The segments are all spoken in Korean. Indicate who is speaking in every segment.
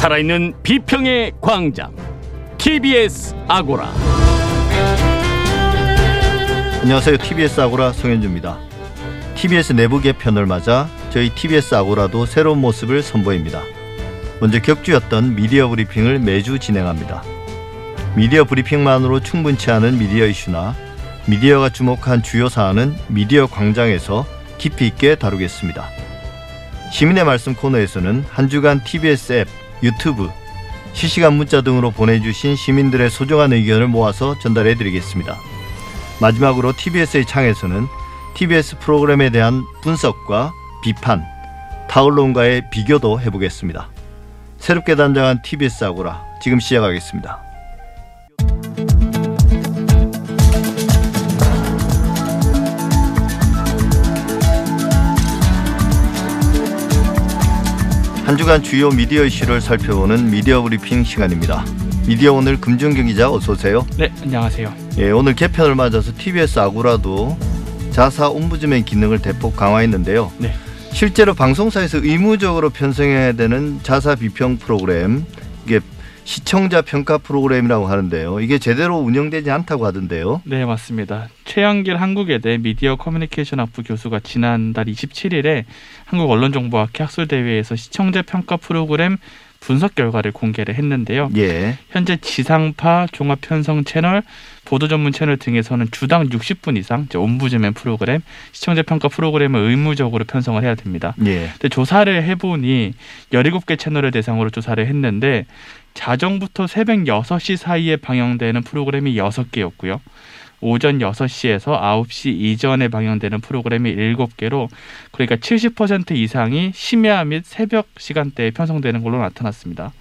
Speaker 1: 살아있는 비평의 광장 TBS 아고라
Speaker 2: 안녕하세요. TBS 아고라 송현주입니다. TBS 내부 개편을 맞아 저희 TBS 아고라도 새로운 모습을 선보입니다. 먼저 격주였던 미디어 브리핑을 매주 진행합니다. 미디어 브리핑만으로 충분치 않은 미디어 이슈나 미디어가 주목한 주요 사안은 미디어 광장에서 깊이 있게 다루겠습니다. 시민의 말씀 코너에서는 한 주간 TBS 앱, 유튜브, 실시간 문자 등으로 보내주신 시민들의 소중한 의견을 모아서 전달해 드리겠습니다. 마지막으로 TBS의 창에서는 TBS 프로그램에 대한 분석과 비판, 타 언론과의 비교도 해보겠습니다. 새롭게 단장한 TBS 아고라 지금 시작하겠습니다. 한 주간 주요 미디어 이슈를 살펴보는 미디어 브리핑 시간입니다. 미디어 오늘 금준경 기자 어서 오세요.
Speaker 3: 네, 안녕하세요.
Speaker 2: 예, 오늘 개편을 맞아서 TBS 아고라도 자사 옴부즈맨 기능을 대폭 강화했는데요.
Speaker 3: 네.
Speaker 2: 실제로 방송사에서 의무적으로 편성해야 되는 자사 비평 프로그램 이게 시청자 평가 프로그램이라고 하는데요. 이게 제대로 운영되지 않다고 하던데요.
Speaker 3: 네, 맞습니다. 최영길 한국외대 미디어 커뮤니케이션 학부 교수가 지난달 27일에 한국 언론정보학회 학술대회에서 시청자 평가 프로그램 분석 결과를 공개를 했는데요.
Speaker 2: 예.
Speaker 3: 현재 지상파, 종합 편성 채널, 보도 전문 채널 등에서는 주당 60분 이상 이제 옴부즈맨 프로그램, 시청자 평가 프로그램을 의무적으로 편성을 해야 됩니다.
Speaker 2: 예.
Speaker 3: 근데 조사를 해보니 17개 채널을 대상으로 조사를 했는데 자정부터 새벽 6시 사이에 방영되는 프로그램이 6개였고요. 오전 6시에서 9시 이전에 방영되는 프로그램이 7개로 그러니까 70% 이상이 심야 및 새벽 시간대에 편성되는 걸로 나타났습니다.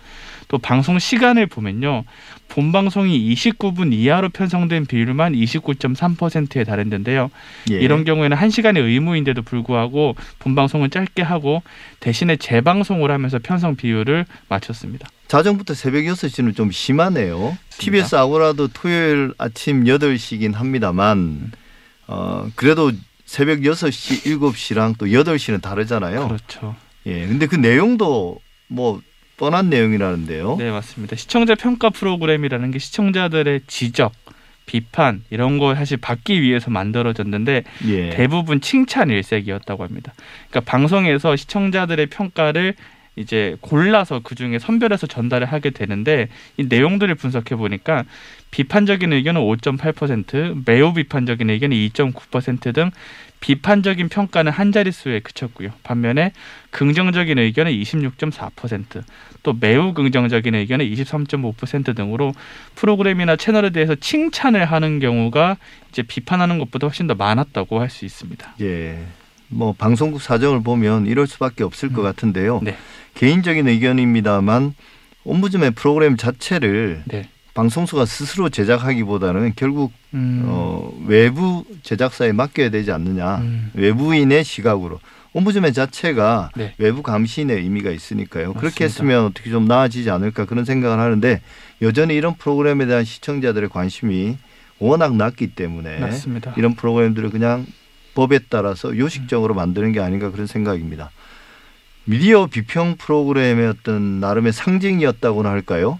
Speaker 3: 또 방송 시간을 보면요. 본 방송이 29분 이하로 편성된 비율만 29.3%에 달했는데요.
Speaker 2: 예.
Speaker 3: 이런 경우에는 한시간의 의무인데도 불구하고 본 방송은 짧게 하고 대신에 재방송을 하면서 편성 비율을 맞췄습니다.
Speaker 2: 자정부터 새벽 6시는 좀 심하네요. TBS 아고라도 토요일 아침 8시긴 합니다만 어, 그래도 새벽 6시, 7시랑 또 8시는 다르잖아요.
Speaker 3: 그렇죠.
Speaker 2: 예. 근데 그 내용도 뭐 뻔한 내용이라는데요.
Speaker 3: 네, 맞습니다. 시청자 평가 프로그램이라는 게 시청자들의 지적, 비판 이런 거 사실 받기 위해서 만들어졌는데
Speaker 2: 예.
Speaker 3: 대부분 칭찬 일색이었다고 합니다. 그러니까 방송에서 시청자들의 평가를 이제 골라서 그 중에 선별해서 전달을 하게 되는데 이 내용들을 분석해 보니까 비판적인 의견은 5.8%, 매우 비판적인 의견이 2.9%등 비판적인 평가는 한 자릿수에 그쳤고요. 반면에 긍정적인 의견은 26.4%, 또 매우 긍정적인 의견은 23.5% 등으로 프로그램이나 채널에 대해서 칭찬을 하는 경우가 이제 비판하는 것보다 훨씬 더 많았다고 할 수 있습니다.
Speaker 2: 예. 뭐 방송국 사정을 보면 이럴 수밖에 없을 것 같은데요.
Speaker 3: 네.
Speaker 2: 개인적인 의견입니다만 옴부즈맨 프로그램 자체를
Speaker 3: 네.
Speaker 2: 방송사가 스스로 제작하기보다는 결국
Speaker 3: 음,
Speaker 2: 어, 외부 제작사에 맡겨야 되지 않느냐.
Speaker 3: 음,
Speaker 2: 외부인의 시각으로. 옴부즈맨 자체가
Speaker 3: 네.
Speaker 2: 외부 감시인의 의미가 있으니까요. 그렇게
Speaker 3: 맞습니다.
Speaker 2: 했으면 어떻게 좀 나아지지 않을까 그런 생각을 하는데 여전히 이런 프로그램에 대한 시청자들의 관심이 워낙 낮기 때문에
Speaker 3: 맞습니다.
Speaker 2: 이런 프로그램들을 그냥 법에 따라서 요식적으로 만드는 게 아닌가 그런 생각입니다. 미디어 비평 프로그램의 어떤 나름의 상징이었다고나 할까요?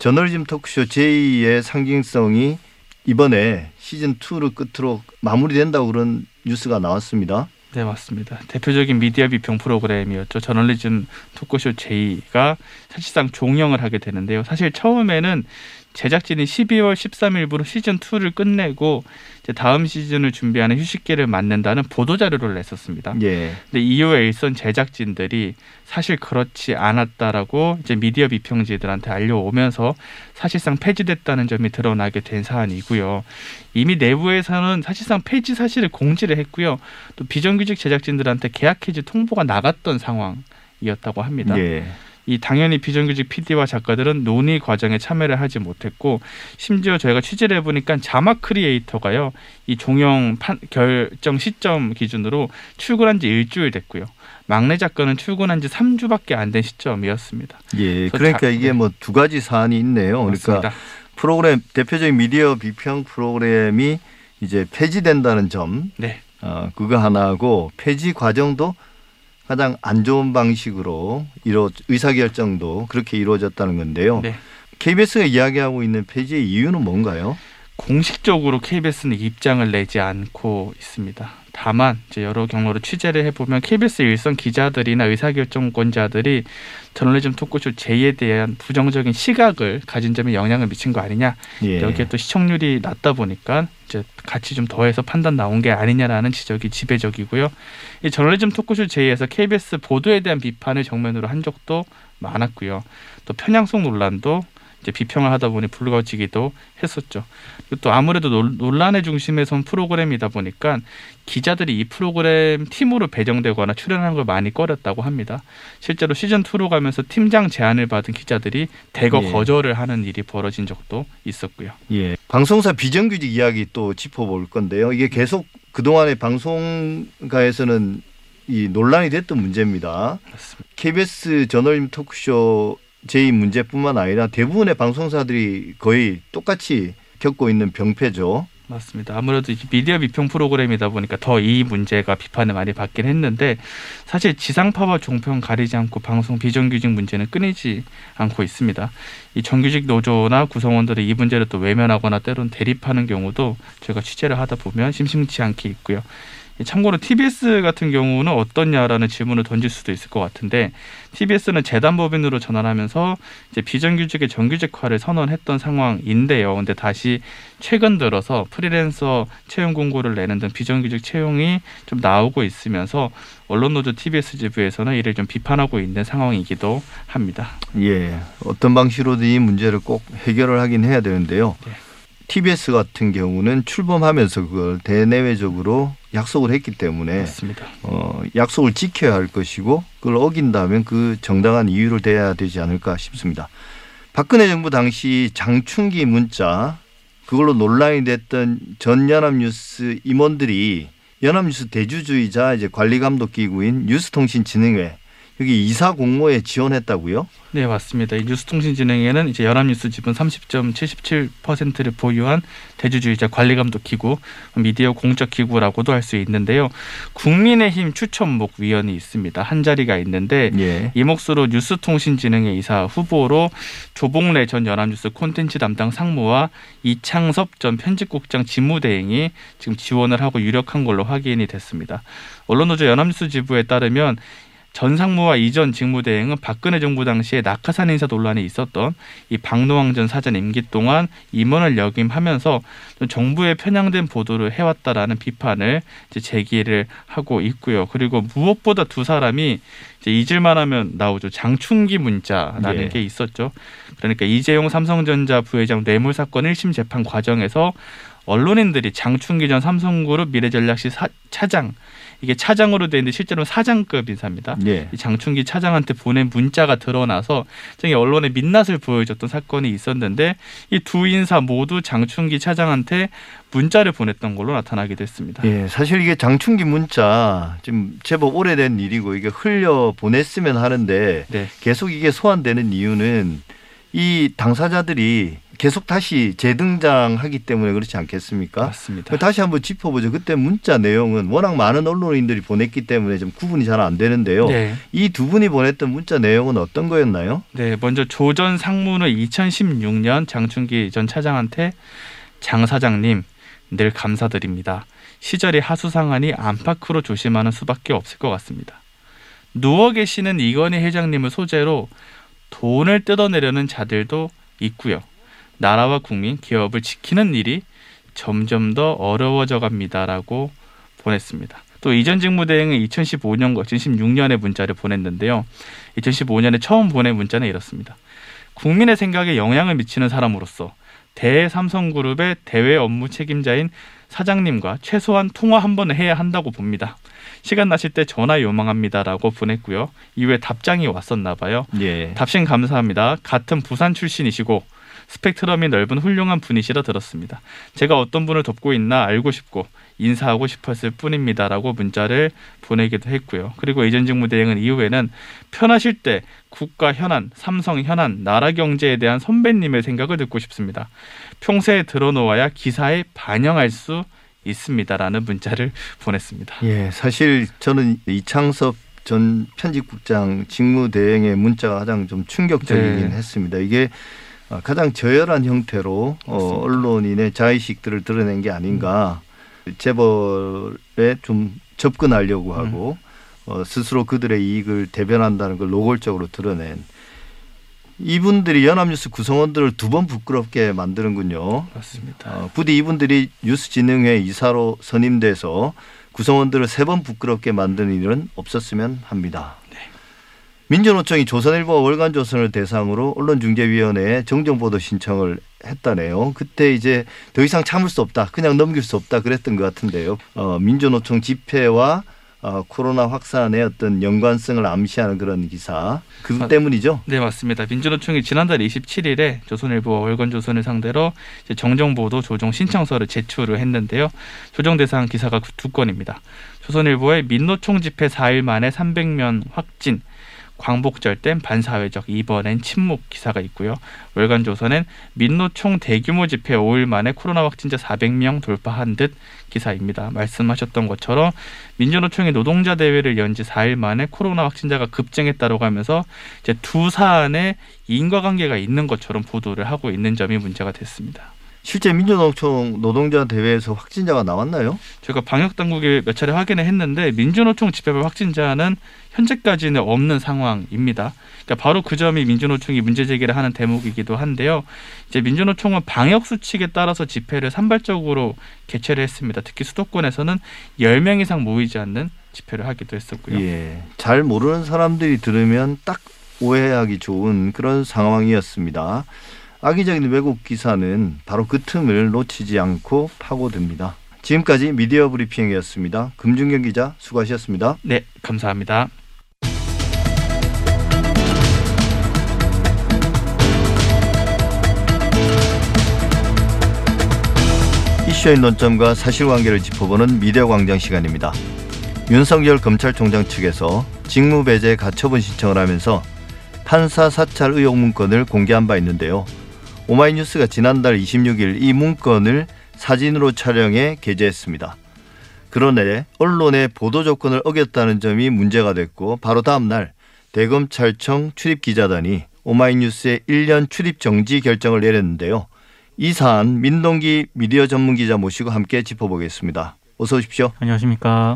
Speaker 2: 저널리즘 토크쇼 제2의 상징성이 이번에 시즌 2를 끝으로 마무리된다고 그런 뉴스가 나왔습니다.
Speaker 3: 네 맞습니다. 대표적인 미디어 비평 프로그램이었죠. 저널리즘 토크쇼 제이가 사실상 종영을 하게 되는데요. 사실 처음에는 제작진이 12월 13일부로 시즌 2를 끝내고 이제 다음 시즌을 준비하는 휴식기를 맞는다는 보도 자료를 냈었습니다.
Speaker 2: 예.
Speaker 3: 근데 이후에 일선 제작진들이 사실 그렇지 않았다라고 이제 미디어 비평지들한테 알려오면서 사실상 폐지됐다는 점이 드러나게 된 사안이고요. 이미 내부에서는 사실상 폐지 사실을 공지를 했고요. 또 비정규직 제작진들한테 계약 해지 통보가 나갔던 상황이었다고 합니다.
Speaker 2: 예.
Speaker 3: 이 당연히 비정규직 PD와 작가들은 논의 과정에 참여를 하지 못했고 심지어 저희가 취재를 해보니까 자막 크리에이터가요 이 종영 판, 결정 시점 기준으로 출근한 지 일주일 됐고요 막내 작가는 출근한 지 3주밖에 안 된 시점이었습니다.
Speaker 2: 예. 그러니까
Speaker 3: 자-
Speaker 2: 이게
Speaker 3: 네.
Speaker 2: 뭐두 가지 사안이 있네요. 그러니까
Speaker 3: 맞습니다.
Speaker 2: 프로그램 대표적인 미디어 비평 프로그램이 이제 폐지된다는 점,
Speaker 3: 네,
Speaker 2: 어, 그거 하나하고 폐지 과정도 가장 안 좋은 방식으로 이루 의사결정도 그렇게 이루어졌다는 건데요.
Speaker 3: 네.
Speaker 2: KBS가 이야기하고 있는 폐지의 이유는 뭔가요?
Speaker 3: 공식적으로 KBS는 입장을 내지 않고 있습니다. 다만 이제 여러 경로로 취재를 해보면 KBS 일선 기자들이나 의사결정권자들이 저널리즘 토크쇼 J에 대한 부정적인 시각을 가진 점에 영향을 미친 거 아니냐
Speaker 2: 예.
Speaker 3: 여기에 또 시청률이 낮다 보니까 이제 같이 좀 더해서 판단 나온 게 아니냐라는 지적이 지배적이고요. 이 저널리즘 토크쇼 J에서 KBS 보도에 대한 비판을 정면으로 한 적도 많았고요. 또 편향성 논란도 이제 비평을 하다 보니 불거지기도 했었죠. 또 아무래도 논- 논란의 중심에 선 프로그램이다 보니까 기자들이 이 프로그램 팀으로 배정되거나 출연하는 걸 많이 꺼렸다고 합니다. 실제로 시즌 2로 가면서 팀장 제안을 받은 기자들이 대거
Speaker 2: 예.
Speaker 3: 거절을 하는 일이 벌어진 적도 있었고요.
Speaker 2: 예. 방송사 비정규직 이야기 또 짚어볼 건데요. 이게 계속 그동안의 방송가에서는 이 논란이 됐던 문제입니다.
Speaker 3: 맞습니다.
Speaker 2: KBS 저널리즘 토크쇼 제 문제뿐만 아니라 대부분의 방송사들이 거의 똑같이 겪고 있는 병폐죠.
Speaker 3: 맞습니다. 아무래도 이게 미디어 비평 프로그램이다 보니까 더 이 문제가 비판을 많이 받긴 했는데 사실 지상파와 종편 가리지 않고 방송 비정규직 문제는 끊이지 않고 있습니다. 이 정규직 노조나 구성원들이 이 문제를 또 외면하거나 때론 대립하는 경우도 저희가 취재를 하다 보면 심심치 않게 있고요. 이 참고로 TBS 같은 경우는 어떻냐라는 질문을 던질 수도 있을 것 같은데 TBS는 재단법인으로 전환하면서 이제 비정규직의 정규직화를 선언했던 상황인데요. 근데 다시 최근 들어서 프리랜서 채용 공고를 내는 등 비정규직 채용이 좀 나오고 있으면서 언론노조 TBS 지부에서는 이를 좀 비판하고 있는 상황이기도 합니다.
Speaker 2: 예. 어떤 방식으로든 이 문제를 꼭 해결을 하긴 해야 되는데요.
Speaker 3: 네.
Speaker 2: TBS 같은 경우는 출범하면서 그걸 대내외적으로 약속을 했기 때문에
Speaker 3: 맞습니다.
Speaker 2: 어, 약속을 지켜야 할 것이고 그걸 어긴다면 그 정당한 이유를 대야 되지 않을까 싶습니다. 박근혜 정부 당시 장충기 문자 그걸로 논란이 됐던 전 연합뉴스 임원들이 연합뉴스 대주주이자 이제 관리감독 기구인 뉴스통신진흥회 여기 이사 공모에 지원했다고요?
Speaker 3: 네, 맞습니다. 이 뉴스통신진흥회는 이제 연합뉴스 지분 30.77%를 보유한 대주주이자 관리감독 기구, 미디어 공적 기구라고도 할 수 있는데요. 국민의힘 추천목 위원이 있습니다. 한 자리가 있는데
Speaker 2: 예.
Speaker 3: 이 몫으로 뉴스통신진흥회 이사 후보로 조봉래 전 연합뉴스 콘텐츠 담당 상무와 이창섭 전 편집국장 직무대행이 지금 지원을 하고 유력한 걸로 확인이 됐습니다. 언론노조 연합뉴스 지부에 따르면 전 상무와 이전 직무대행은 박근혜 정부 당시에 낙하산 인사 논란이 있었던 이 박노왕 전 사장 임기 동안 임원을 역임하면서 좀 정부의 편향된 보도를 해왔다라는 비판을 이제 제기를 하고 있고요. 그리고 무엇보다 두 사람이 이제 잊을만 하면 나오죠. 장충기 문자라는
Speaker 2: 예.
Speaker 3: 게 있었죠. 그러니까 이재용 삼성전자 부회장 뇌물 사건 1심 재판 과정에서 언론인들이 장충기 전 삼성그룹 미래전략실 사- 차장 이게 차장으로 돼 있는데 실제로는 사장급 인사입니다.
Speaker 2: 예.
Speaker 3: 이 장충기 차장한테 보낸 문자가 드러나서 저기 언론에 민낯을 보여줬던 사건이 있었는데 이 두 인사 모두 장충기 차장한테 문자를 보냈던 걸로 나타나게 됐습니다.
Speaker 2: 예, 사실 이게 장충기 문자 지금 제법 오래된 일이고 이게 흘려 보냈으면 하는데
Speaker 3: 네,
Speaker 2: 계속 이게 소환되는 이유는 이 당사자들이 계속 다시 재등장하기 때문에 그렇지 않겠습니까?
Speaker 3: 맞습니다.
Speaker 2: 다시 한번 짚어보죠. 그때 문자 내용은 워낙 많은 언론인들이 보냈기 때문에 좀 구분이 잘 안 되는데요.
Speaker 3: 네,
Speaker 2: 이두 분이 보냈던 문자 내용은 어떤 거였나요?
Speaker 3: 네, 먼저 조 전 상무는 2016년 장충기 전 차장한테 장 사장님 늘 감사드립니다. 시절이 하수상하니 안팎으로 조심하는 수밖에 없을 것 같습니다. 누워 계시는 이건희 회장님을 소재로 돈을 뜯어내려는 자들도 있고요. 나라와 국민, 기업을 지키는 일이 점점 더 어려워져 갑니다라고 보냈습니다. 또 이전 직무 대행은 2015년과 2016년에 문자를 보냈는데요. 2015년에 처음 보낸 문자는 이렇습니다. 국민의 생각에 영향을 미치는 사람으로서 대삼성그룹의 대외 업무 책임자인 사장님과 최소한 통화 한 번은 해야 한다고 봅니다. 시간 나실 때 전화 요망합니다라고 보냈고요. 이후에 답장이 왔었나 봐요.
Speaker 2: 예.
Speaker 3: 답신 감사합니다. 같은 부산 출신이시고 스펙트럼이 넓은 훌륭한 분이시라 들었습니다. 제가 어떤 분을 돕고 있나 알고 싶고 인사하고 싶었을 뿐입니다라고 문자를 보내기도 했고요. 그리고 이전 직 무대행은 이후에는 편하실 때 국가 현안, 삼성 현안, 나라 경제에 대한 선배님의 생각을 듣고 싶습니다. 평소에 들어놓아야 기사에 반영할 수 있습니다라는 문자를 보냈습니다.
Speaker 2: 예, 사실 저는 이창섭 전 편집국장 직무대행의 문자가 가장 좀 충격적이긴
Speaker 3: 네.
Speaker 2: 했습니다. 이게 어, 가장 저열한 형태로 어. 언론인의 자의식들을 드러낸 게 아닌가. 재벌에 좀 접근하려고 하고 어, 스스로 그들의 이익을 대변한다는 걸 노골적으로 드러낸 이분들이 연합뉴스 구성원들을 두 번 부끄럽게 만드는군요.
Speaker 3: 맞습니다.
Speaker 2: 어, 부디 이분들이 뉴스진흥회 이사로 선임돼서 구성원들을 세 번 부끄럽게 만드는 일은 없었으면 합니다. 민주노총이 조선일보와 월간조선을 대상으로 언론중재위원회에 정정보도 신청을 했다네요. 그때 이제 더 이상 참을 수 없다, 그냥 넘길 수 없다 그랬던 것 같은데요. 어, 민주노총 집회와 어, 코로나 확산의 어떤 연관성을 암시하는 그런 기사 그
Speaker 3: 맞-
Speaker 2: 때문이죠.
Speaker 3: 네 맞습니다. 민주노총이 지난달 27일에 조선일보와 월간조선을 상대로 정정보도 조정 신청서를 제출을 했는데요. 조정 대상 기사가 두 건입니다. 조선일보의 민노총 집회 4일 만에 300명 확진, 광복절된 반사회적 이번엔 침묵 기사가 있고요. 월간 조선엔 민노 총 대규모 집회 5일 만에 코로나 확진자 400명 돌파한 듯 기사입니다. 말씀하셨던 것처럼 민주노총이 노동자 대회를 연 지 4일 만에 코로나 확진자가 급증했다고 하면서 이제 두 사안에 인과관계가 있는 것처럼 보도를 하고 있는 점이 문제가 됐습니다.
Speaker 2: 실제 민주노총 노동자 대회에서 확진자가 나왔나요?
Speaker 3: 제가 방역 당국에 몇 차례 확인을 했는데 민주노총 집회별 확진자는 현재까지는 없는 상황입니다. 그러니까 바로 그 점이 민주노총이 문제 제기를 하는 대목이기도 한데요. 이제 민주노총은 방역 수칙에 따라서 집회를 산발적으로 개최를 했습니다. 특히 수도권에서는 10명 이상 모이지 않는 집회를 하기도 했었고요.
Speaker 2: 예, 잘 모르는 사람들이 들으면 딱 오해하기 좋은 그런 상황이었습니다. 악의적인 왜곡 기사는 바로 그 틈을 놓치지 않고 파고듭니다. 지금까지 미디어 브리핑이었습니다. 금중경 기자 수고하셨습니다.
Speaker 3: 네, 감사합니다.
Speaker 2: 이슈의 논점과 사실관계를 짚어보는 미디어 광장 시간입니다. 윤석열 검찰총장 측에서 직무배제 가처분 신청을 하면서 판사 사찰 의혹 문건을 공개한 바 있는데요. 오마이뉴스가 지난달 26일 이 문건을 사진으로 촬영해 게재했습니다. 그러내 언론의 보도 조건을 어겼다는 점이 문제가 됐고 바로 다음 날 대검찰청 출입 기자단이 오마이뉴스의 1년 출입 정지 결정을 내렸는데요. 이 사안 민동기 미디어 전문 기자 모시고 함께 짚어보겠습니다. 어서 오십시오.
Speaker 4: 안녕하십니까.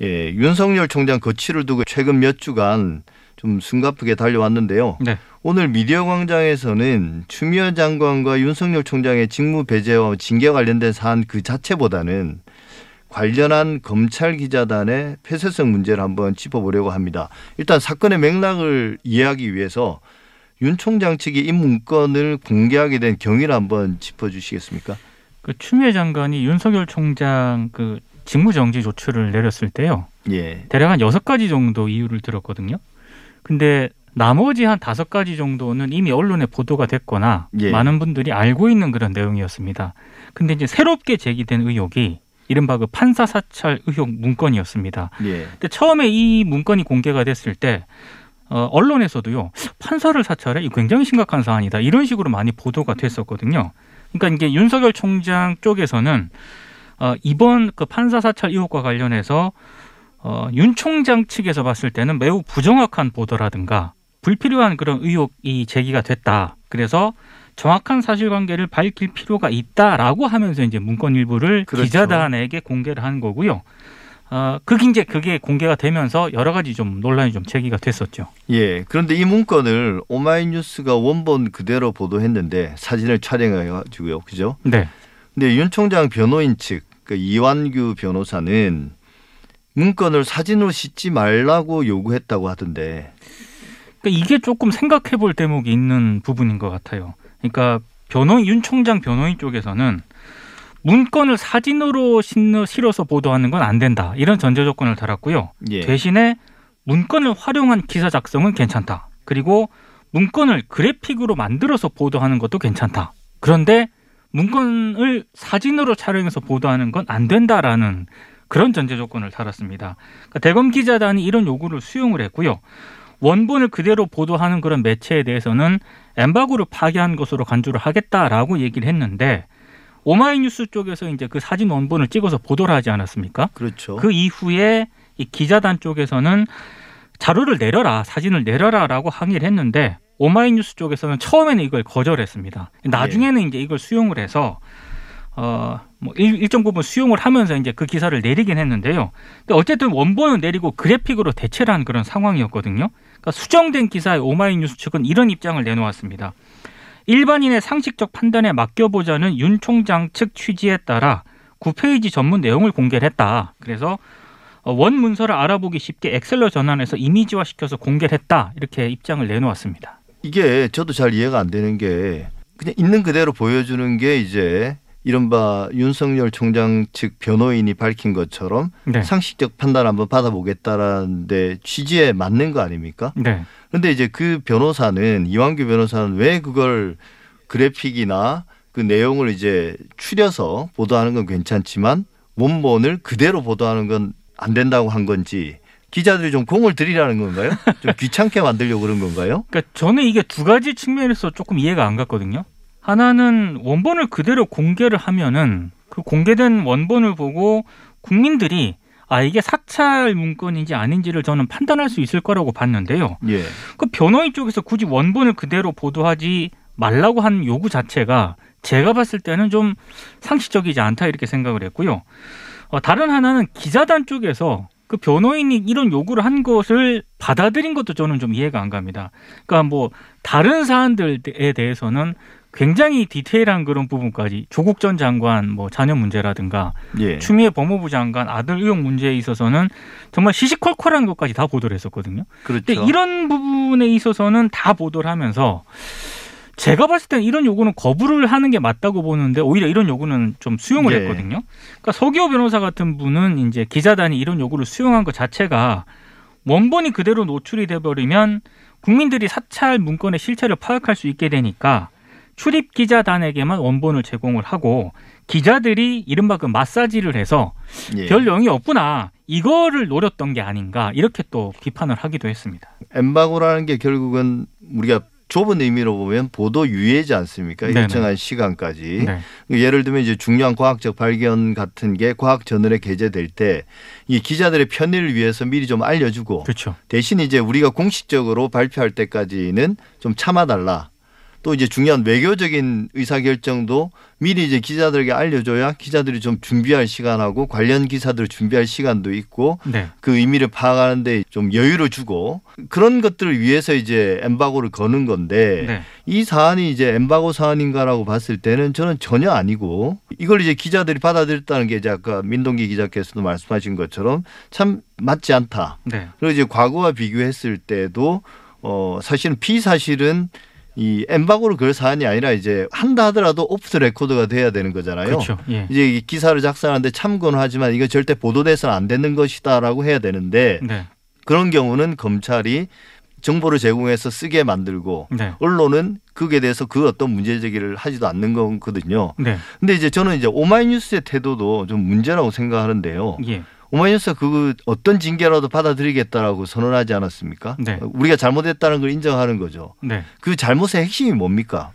Speaker 2: 예, 윤석열 총장 거취를 두고 최근 몇 주간 좀 숨가쁘게 달려왔는데요.
Speaker 4: 네.
Speaker 2: 오늘 미디어 광장에서는 추미애 장관과 윤석열 총장의 직무 배제와 징계 관련된 사안 그 자체보다는 관련한 검찰 기자단의 폐쇄성 문제를 한번 짚어보려고 합니다. 일단 사건의 맥락을 이해하기 위해서 윤 총장 측이 이 문건을 공개하게 된 경위를 한번 짚어주시겠습니까?
Speaker 4: 그 추미애 장관이 윤석열 총장 그 직무정지 조치를 내렸을 때요.
Speaker 2: 예,
Speaker 4: 대략 한 여섯 가지 정도 이유를 들었거든요. 근데 나머지 한 다섯 가지 정도는 이미 언론에 보도가 됐거나
Speaker 2: 예.
Speaker 4: 많은 분들이 알고 있는 그런 내용이었습니다. 근데 이제 새롭게 제기된 의혹이 이른바 그 판사 사찰 의혹 문건이었습니다.
Speaker 2: 예,
Speaker 4: 근데 처음에 이 문건이 공개가 됐을 때 어, 언론에서도요 판사를 사찰해 이 굉장히 심각한 사안이다 이런 식으로 많이 보도가 됐었거든요. 그러니까 이게 윤석열 총장 쪽에서는 어, 이번 그 판사 사찰 의혹과 관련해서 어, 윤 총장 측에서 봤을 때는 매우 부정확한 보도라든가 불필요한 그런 의혹이 제기가 됐다. 그래서 정확한 사실관계를 밝힐 필요가 있다라고 하면서 이제 문건 일부를
Speaker 2: 그렇죠.
Speaker 4: 기자단에게 공개를 한 거고요. 어, 그게 이제 그게 공개가 되면서 여러 가지 좀 논란이 좀 제기가 됐었죠.
Speaker 2: 예. 그런데 이 문건을 오마이뉴스가 원본 그대로 보도했는데 사진을 촬영해가지고요, 그죠?
Speaker 4: 네.
Speaker 2: 근데 윤 총장 변호인 측, 그 이완규 변호사는 문건을 사진으로 싣지 말라고 요구했다고 하던데,
Speaker 4: 그러니까 이게 조금 생각해 볼 대목이 있는 부분인 것 같아요. 그러니까 변호인 윤 총장 변호인 쪽에서는 문건을 사진으로 실어- 실어서 보도하는 건 안 된다 이런 전제 조건을 달았고요.
Speaker 2: 예,
Speaker 4: 대신에 문건을 활용한 기사 작성은 괜찮다. 그리고 문건을 그래픽으로 만들어서 보도하는 것도 괜찮다. 그런데 문건을 사진으로 촬영해서 보도하는 건 안 된다라는 그런 전제 조건을 달았습니다. 그러니까 대검 기자단이 이런 요구를 수용을 했고요. 원본을 그대로 보도하는 그런 매체에 대해서는 엠바고를 파기한 것으로 간주를 하겠다라고 얘기를 했는데 오마이뉴스 쪽에서 이제 그 사진 원본을 찍어서 보도를 하지 않았습니까?
Speaker 2: 그렇죠.
Speaker 4: 그 이후에 이 기자단 쪽에서는 자료를 내려라, 사진을 내려라라고 항의를 했는데 오마이뉴스 쪽에서는 처음에는 이걸 거절했습니다. 나중에는 이제 이걸 수용을 해서 어, 뭐 일, 일정 부분 수용을 하면서 이제 그 기사를 내리긴 했는데요. 근데 어쨌든 원본은 내리고 그래픽으로 대체를 한 그런 상황이었거든요. 그러니까 수정된 기사에 오마이뉴스 측은 이런 입장을 내놓았습니다. 일반인의 상식적 판단에 맡겨보자는 윤 총장 측 취지에 따라 9페이지 전문 내용을 공개를 했다. 그래서 어, 원 문서를 알아보기 쉽게 엑셀로 전환해서 이미지화 시켜서 공개를 했다. 이렇게 입장을 내놓았습니다.
Speaker 2: 이게 저도 잘 이해가 안 되는 게 그냥 있는 그대로 보여주는 게 이제 이른바 윤석열 총장 측 변호인이 밝힌 것처럼
Speaker 4: 네.
Speaker 2: 상식적 판단 한번 받아보겠다라는 데 취지에 맞는 거 아닙니까?
Speaker 4: 네.
Speaker 2: 그런데 이제 그 변호사는 이완규 변호사는 왜 그걸 그래픽이나 그 내용을 이제 추려서 보도하는 건 괜찮지만 원본을 그대로 보도하는 건 안 된다고 한 건지 기자들이 좀 공을 들이라는 건가요? 좀 귀찮게 만들려고 그런 건가요?
Speaker 4: 그러니까 저는 이게 두 가지 측면에서 조금 이해가 안 갔거든요. 하나는 원본을 그대로 공개를 하면은 그 공개된 원본을 보고 국민들이 아 이게 사찰 문건인지 아닌지를 저는 판단할 수 있을 거라고 봤는데요.
Speaker 2: 예.
Speaker 4: 그 변호인 쪽에서 굳이 원본을 그대로 보도하지 말라고 한 요구 자체가 제가 봤을 때는 좀 상식적이지 않다 이렇게 생각을 했고요. 어, 다른 하나는 기자단 쪽에서 그 변호인이 이런 요구를 한 것을 받아들인 것도 저는 좀 이해가 안 갑니다. 그러니까 뭐 다른 사안들에 대해서는 굉장히 디테일한 그런 부분까지 조국 전 장관 뭐 자녀 문제라든가
Speaker 2: 예.
Speaker 4: 추미애 법무부 장관 아들 의혹 문제에 있어서는 정말 시시콜콜한 것까지 다 보도를 했었거든요.
Speaker 2: 그렇죠.
Speaker 4: 근데 이런 부분에 있어서는 다 보도를 하면서 제가 봤을 때는 이런 요구는 거부를 하는 게 맞다고 보는데 오히려 이런 요구는 좀 수용을
Speaker 2: 예.
Speaker 4: 했거든요. 그러니까 서기호 변호사 같은 분은 이제 기자단이 이런 요구를 수용한 것 자체가 원본이 그대로 노출이 돼 버리면 국민들이 사찰 문건의 실체를 파악할 수 있게 되니까 출입 기자단에게만 원본을 제공을 하고 기자들이 이른바 그 마사지를 해서
Speaker 2: 예.
Speaker 4: 별 내용이 없구나 이거를 노렸던 게 아닌가 이렇게 또 비판을 하기도 했습니다.
Speaker 2: 엠바고라는 게 결국은 우리가 좁은 의미로 보면 보도 유예지 않습니까?
Speaker 4: 네네.
Speaker 2: 일정한 시간까지.
Speaker 4: 네.
Speaker 2: 예를 들면 이제 중요한 과학적 발견 같은 게 과학 저널에 게재될 때 이 기자들의 편의를 위해서 미리 좀 알려주고
Speaker 4: 그렇죠.
Speaker 2: 대신 이제 우리가 공식적으로 발표할 때까지는 좀 참아달라. 또 이제 중요한 외교적인 의사결정도 미리 이제 기자들에게 알려줘야 기자들이 좀 준비할 시간하고 관련 기사들을 준비할 시간도 있고
Speaker 4: 네.
Speaker 2: 그 의미를 파악하는데 좀 여유를 주고 그런 것들을 위해서 이제 엠바고를 거는 건데
Speaker 4: 네.
Speaker 2: 이 사안이 이제 엠바고 사안인가라고 봤을 때는 저는 전혀 아니고 이걸 이제 기자들이 받아들였다는 게 이제 아까 민동기 기자께서도 말씀하신 것처럼 참 맞지 않다.
Speaker 4: 네.
Speaker 2: 그리고 이제 과거와 비교했을 때도 어 사실은 피의사실은 이 엠바고를 걸 사안이 아니라 이제 한다 하더라도 오프 더 레코드가 돼야 되는 거잖아요.
Speaker 4: 그렇죠. 예.
Speaker 2: 이제 이 기사를 작성하는데 참고는 하지만 이거 절대 보도돼서는 안 되는 것이다라고 해야 되는데
Speaker 4: 네.
Speaker 2: 그런 경우는 검찰이 정보를 제공해서 쓰게 만들고
Speaker 4: 네.
Speaker 2: 언론은 그에 대해서 그 어떤 문제 제기를 하지도 않는 거거든요.
Speaker 4: 네.
Speaker 2: 근데 이제 저는 이제 오마이뉴스의 태도도 좀 문제라고 생각하는데요.
Speaker 4: 예.
Speaker 2: 오마이뉴스가 그 어떤 징계라도 받아들이겠다라고 선언하지 않았습니까?
Speaker 4: 네.
Speaker 2: 우리가 잘못했다는 걸 인정하는 거죠.
Speaker 4: 네.
Speaker 2: 그 잘못의 핵심이 뭡니까?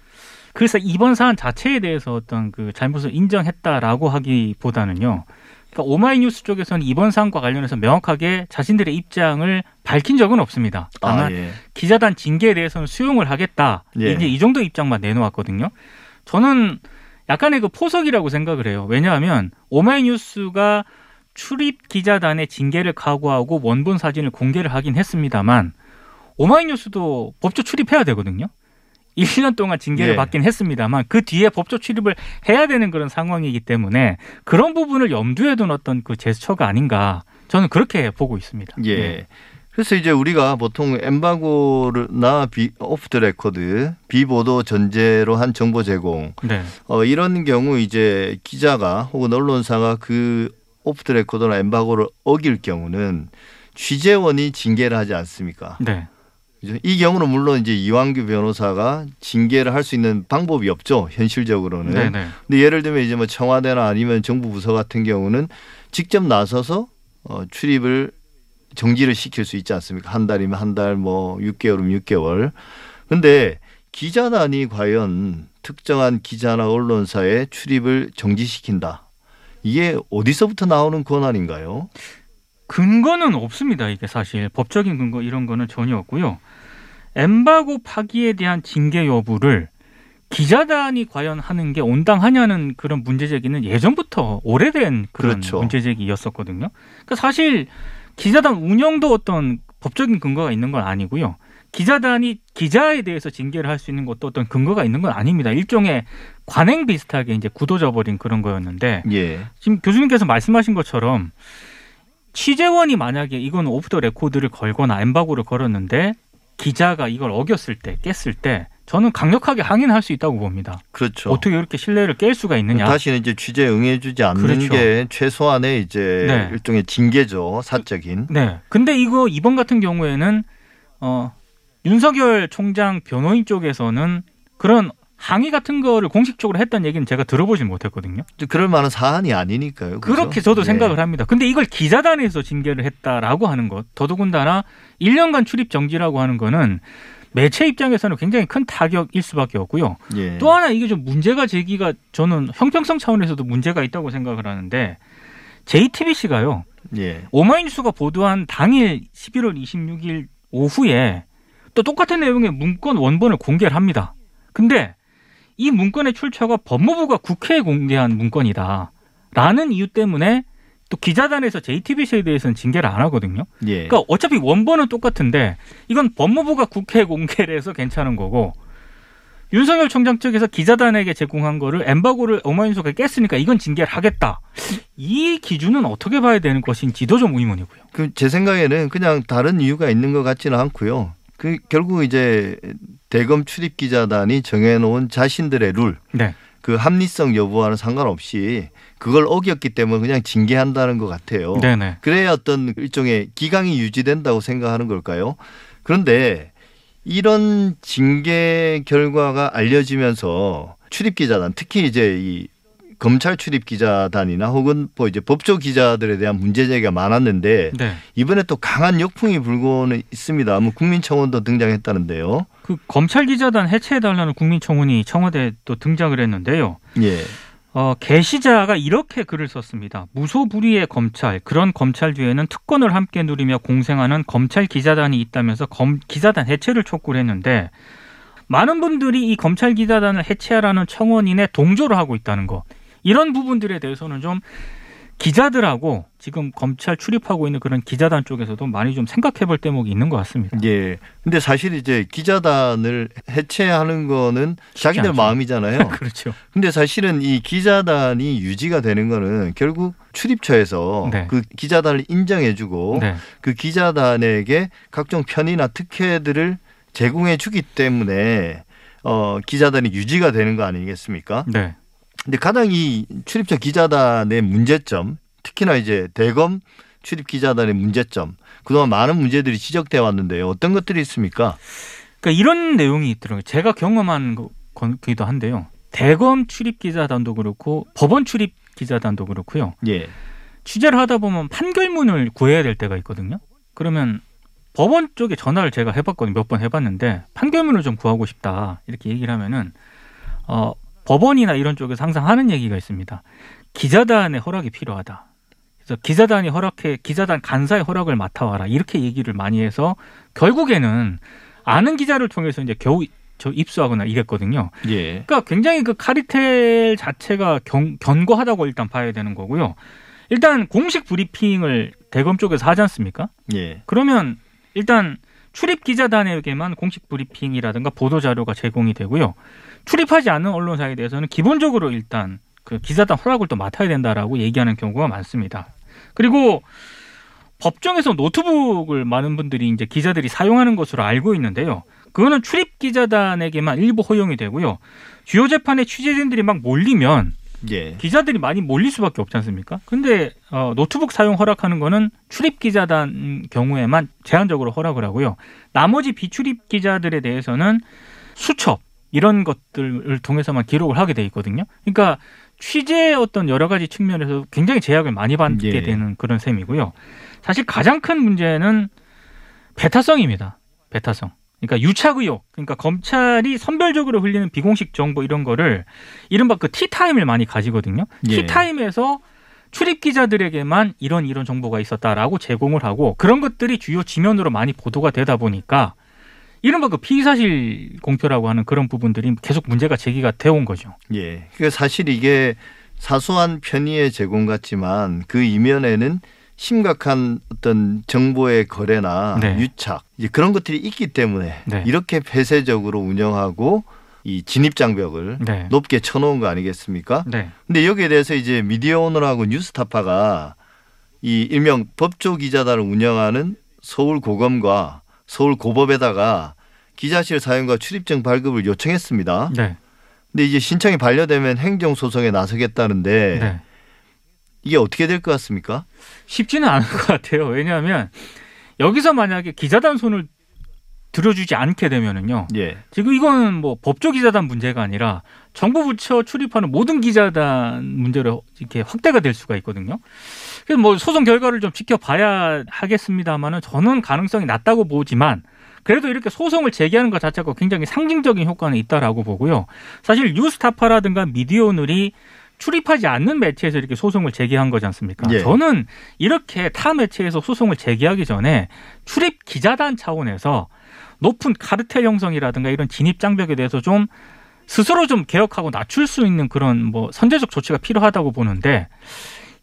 Speaker 4: 그래서 이번 사안 자체에 대해서 어떤 그 잘못을 인정했다라고 하기보다는요. 그러니까 오마이뉴스 쪽에서는 이번 사안과 관련해서 명확하게 자신들의 입장을 밝힌 적은 없습니다. 다만
Speaker 2: 아, 예.
Speaker 4: 기자단 징계에 대해서는 수용을 하겠다.
Speaker 2: 예.
Speaker 4: 이제 이 정도 입장만 내놓았거든요. 저는 약간의 그 포석이라고 생각을 해요. 왜냐하면 오마이뉴스가 출입 기자단의 징계를 각오하고 원본 사진을 공개를 하긴 했습니다만 오마이뉴스도 법조 출입해야 되거든요. 1년 동안 징계를
Speaker 2: 예.
Speaker 4: 받긴 했습니다만 그 뒤에 법조 출입을 해야 되는 그런 상황이기 때문에 그런 부분을 염두에 둔 어떤 그 제스처가 아닌가 저는 그렇게 보고 있습니다.
Speaker 2: 예. 그래서 이제 우리가 보통 엠바고나 비, 오프 더 레코드, 비보도 전제로 한 정보 제공,
Speaker 4: 네.
Speaker 2: 어, 이런 경우 이제 기자가 혹은 언론사가 그 오프 더 레코드나 엠바고를 어길 경우는 취재원이 징계를 하지 않습니까?
Speaker 4: 네.
Speaker 2: 이 경우는 물론 이제 이완규 변호사가 징계를 할 수 있는 방법이 없죠, 현실적으로는.
Speaker 4: 네. 네.
Speaker 2: 근데 예를 들면 이제 뭐 청와대나 아니면 정부 부서 같은 경우는 직접 나서서 어, 출입을 정지를 시킬 수 있지 않습니까? 한 달이면 한 달, 뭐 6개월이면 6개월. 근데 기자단이 과연 특정한 기자나 언론사의 출입을 정지시킨다. 이게 어디서부터 나오는 권한인가요?
Speaker 4: 근거는 없습니다. 이게 사실 법적인 근거 이런 거는 전혀 없고요. 엠바고 파기에 대한 징계 여부를 기자단이 과연 하는 게 온당하냐는 그런 문제 제기는 예전부터 오래된 그런
Speaker 2: 그렇죠.
Speaker 4: 문제 제기였었거든요. 그러니까 사실 기자단 운영도 어떤 법적인 근거가 있는 건 아니고요. 기자단이 기자에 대해서 징계를 할 수 있는 것도 어떤 근거가 있는 건 아닙니다. 일종의 관행 비슷하게 이제 굳어져 버린 그런 거였는데
Speaker 2: 예.
Speaker 4: 지금 교수님께서 말씀하신 것처럼 취재원이 만약에 이건 오프 더 레코드를 걸거나 엠바고를 걸었는데 기자가 이걸 어겼을 때 깼을 때 저는 강력하게 항의할 수 있다고 봅니다.
Speaker 2: 그렇죠.
Speaker 4: 어떻게 이렇게 신뢰를 깰 수가 있느냐?
Speaker 2: 다시는 이제 취재 응해주지 않는
Speaker 4: 그렇죠.
Speaker 2: 게 최소한의 이제
Speaker 4: 네.
Speaker 2: 일종의 징계죠 사적인.
Speaker 4: 네. 근데 이거 이번 같은 경우에는 어 윤석열 총장 변호인 쪽에서는 그런 항의 같은 거를 공식적으로 했다는 얘기는 제가 들어보진 못했거든요.
Speaker 2: 그럴 만한 사안이 아니니까요. 그죠?
Speaker 4: 그렇게 저도
Speaker 2: 예.
Speaker 4: 생각을 합니다. 근데 이걸 기자단에서 징계를 했다라고 하는 것, 더더군다나 1년간 출입 정지라고 하는 거는 매체 입장에서는 굉장히 큰 타격일 수밖에 없고요.
Speaker 2: 예.
Speaker 4: 또 하나 이게 좀 문제가 제기가 저는 형평성 차원에서도 문제가 있다고 생각을 하는데 JTBC가요.
Speaker 2: 예.
Speaker 4: 오마이뉴스가 보도한 당일 11월 26일 오후에 또 똑같은 내용의 문건 원본을 공개를 합니다. 근데 이 문건의 출처가 법무부가 국회에 공개한 문건이다. 라는 이유 때문에 또 기자단에서 JTBC에 대해서는 징계를 안 하거든요.
Speaker 2: 예.
Speaker 4: 그러니까 어차피 원본은 똑같은데 이건 법무부가 국회에 공개를 해서 괜찮은 거고 윤석열 총장 측에서 기자단에게 제공한 거를 엠바고를 오마이뉴스가 깼으니까 이건 징계를 하겠다. 이 기준은 어떻게 봐야 되는 것인지도 좀 의문이고요.
Speaker 2: 그 제 생각에는 그냥 다른 이유가 있는 것 같지는 않고요. 그 결국 이제 대검 출입 기자단이 정해놓은 자신들의 룰,
Speaker 4: 네.
Speaker 2: 그 합리성 여부와는 상관없이 그걸 어겼기 때문에 그냥 징계한다는 것 같아요.
Speaker 4: 네네.
Speaker 2: 그래야 어떤 일종의 기강이 유지된다고 생각하는 걸까요? 그런데 이런 징계 결과가 알려지면서 출입 기자단 특히 이제 이 검찰 출입 기자단이나 혹은 뭐 이제 법조 기자들에 대한 문제 제기가 많았는데
Speaker 4: 네.
Speaker 2: 이번에 또 강한 역풍이 불고는 있습니다. 뭐 국민청원도 등장했다는데요.
Speaker 4: 그 검찰 기자단 해체해달라는 국민청원이 청와대에 또 등장을 했는데요.
Speaker 2: 예.
Speaker 4: 어, 게시자가 이렇게 글을 썼습니다. 무소불위의 검찰, 그런 검찰 뒤에는 특권을 함께 누리며 공생하는 검찰 기자단이 있다면서 검, 기자단 해체를 촉구를 했는데 많은 분들이 이 검찰 기자단을 해체하라는 청원인에 동조를 하고 있다는 거. 이런 부분들에 대해서는 좀 기자들하고 지금 검찰 출입하고 있는 그런 기자단 쪽에서도 많이 좀 생각해 볼 대목이 있는 것 같습니다.
Speaker 2: 예. 근데 사실 이제 기자단을 해체하는 거는 자기들
Speaker 4: 않죠.
Speaker 2: 마음이잖아요.
Speaker 4: 그렇죠.
Speaker 2: 근데 사실은 이 기자단이 유지가 되는 거는 결국 출입처에서
Speaker 4: 네.
Speaker 2: 그 기자단을 인정해 주고
Speaker 4: 네.
Speaker 2: 그 기자단에게 각종 편의나 특혜들을 제공해 주기 때문에 어 기자단이 유지가 되는 거 아니겠습니까?
Speaker 4: 네.
Speaker 2: 근데 가장 이 출입처 기자단의 문제점, 특히나 이제 대검 출입 기자단의 문제점, 그동안 많은 문제들이 지적돼 왔는데요. 어떤 것들이 있습니까?
Speaker 4: 그러니까 이런 내용이 있더라고요. 제가 경험한 거- 거기도 한데요. 대검 출입 기자단도 그렇고 법원 출입 기자단도 그렇고요.
Speaker 2: 예.
Speaker 4: 취재를 하다 보면 판결문을 구해야 될 때가 있거든요. 그러면 법원 쪽에 전화를 제가 해봤거든요. 몇 번 해봤는데 판결문을 좀 구하고 싶다 이렇게 얘기를 하면은 어, 법원이나 이런 쪽에서 항상 하는 얘기가 있습니다. 기자단의 허락이 필요하다. 그래서 기자단이 허락해 기자단 간사의 허락을 맡아와라 이렇게 얘기를 많이 해서 결국에는 아는 기자를 통해서 이제 겨우 저 입수하거나 이랬거든요.
Speaker 2: 예.
Speaker 4: 그러니까 굉장히 그 카리텔 자체가 경, 견고하다고 일단 봐야 되는 거고요. 일단 공식 브리핑을 대검 쪽에서 하지 않습니까?
Speaker 2: 예.
Speaker 4: 그러면 일단 출입 기자단에게만 공식 브리핑이라든가 보도 자료가 제공이 되고요. 출입하지 않는 언론사에 대해서는 기본적으로 일단 그 기자단 허락을 또 맡아야 된다라고 얘기하는 경우가 많습니다. 그리고 법정에서 노트북을 많은 분들이 이제 기자들이 사용하는 것으로 알고 있는데요. 그거는 출입 기자단에게만 일부 허용이 되고요. 주요 재판에 취재진들이 막 몰리면
Speaker 2: 예.
Speaker 4: 기자들이 많이 몰릴 수밖에 없지 않습니까? 근데 어, 노트북 사용 허락하는 거는 출입 기자단 경우에만 제한적으로 허락을 하고요. 나머지 비출입 기자들에 대해서는 수첩 이런 것들을 통해서만 기록을 하게 돼 있거든요. 그러니까 취재의 어떤 여러 가지 측면에서 굉장히 제약을 많이 받게
Speaker 2: 예.
Speaker 4: 되는 그런 셈이고요. 사실 가장 큰 문제는 배타성입니다. 배타성. 그러니까 유착 의혹. 그러니까 검찰이 선별적으로 흘리는 비공식 정보 이런 거를 이른바 그 티타임을 많이 가지거든요.
Speaker 2: 예.
Speaker 4: 티타임에서 출입 기자들에게만 이런 이런 정보가 있었다라고 제공을 하고 그런 것들이 주요 지면으로 많이 보도가 되다 보니까 이른바 그 피의사실 공표라고 하는 그런 부분들이 계속 문제가 제기가 되어 온 거죠.
Speaker 2: 예. 그 사실 이게 사소한 편의의 제공 같지만 그 이면에는 심각한 어떤 정보의 거래나
Speaker 4: 네.
Speaker 2: 유착 이제 그런 것들이 있기 때문에
Speaker 4: 네.
Speaker 2: 이렇게 폐쇄적으로 운영하고 이 진입 장벽을
Speaker 4: 네.
Speaker 2: 높게 쳐놓은 거 아니겠습니까?
Speaker 4: 네.
Speaker 2: 근데 여기에 대해서 이제 미디어 오너하고 뉴스타파가 이 일명 법조 기자단을 운영하는 서울 고검과 서울 고법에다가 기자실 사용과 출입증 발급을 요청했습니다.
Speaker 4: 네.
Speaker 2: 근데 이제 신청이 반려되면 행정 소송에 나서겠다는데
Speaker 4: 네.
Speaker 2: 이게 어떻게 될 것 같습니까?
Speaker 4: 쉽지는 않을 것 같아요. 왜냐하면 여기서 만약에 기자단 손을 들어주지 않게 되면은요.
Speaker 2: 예.
Speaker 4: 지금 이거는 뭐 법조 기자단 문제가 아니라 정부 부처 출입하는 모든 기자단 문제로 이렇게 확대가 될 수가 있거든요. 그래서 뭐 소송 결과를 좀 지켜봐야 하겠습니다만은 저는 가능성이 낮다고 보지만 그래도 이렇게 소송을 제기하는 것 자체가 굉장히 상징적인 효과는 있다라고 보고요. 사실 뉴스타파라든가 미디어오늘이 출입하지 않는 매체에서 이렇게 소송을 제기한 거지 않습니까?
Speaker 2: 예.
Speaker 4: 저는 이렇게 타 매체에서 소송을 제기하기 전에 출입 기자단 차원에서 높은 카르텔 형성이라든가 이런 진입 장벽에 대해서 좀 스스로 좀 개혁하고 낮출 수 있는 그런 뭐 선제적 조치가 필요하다고 보는데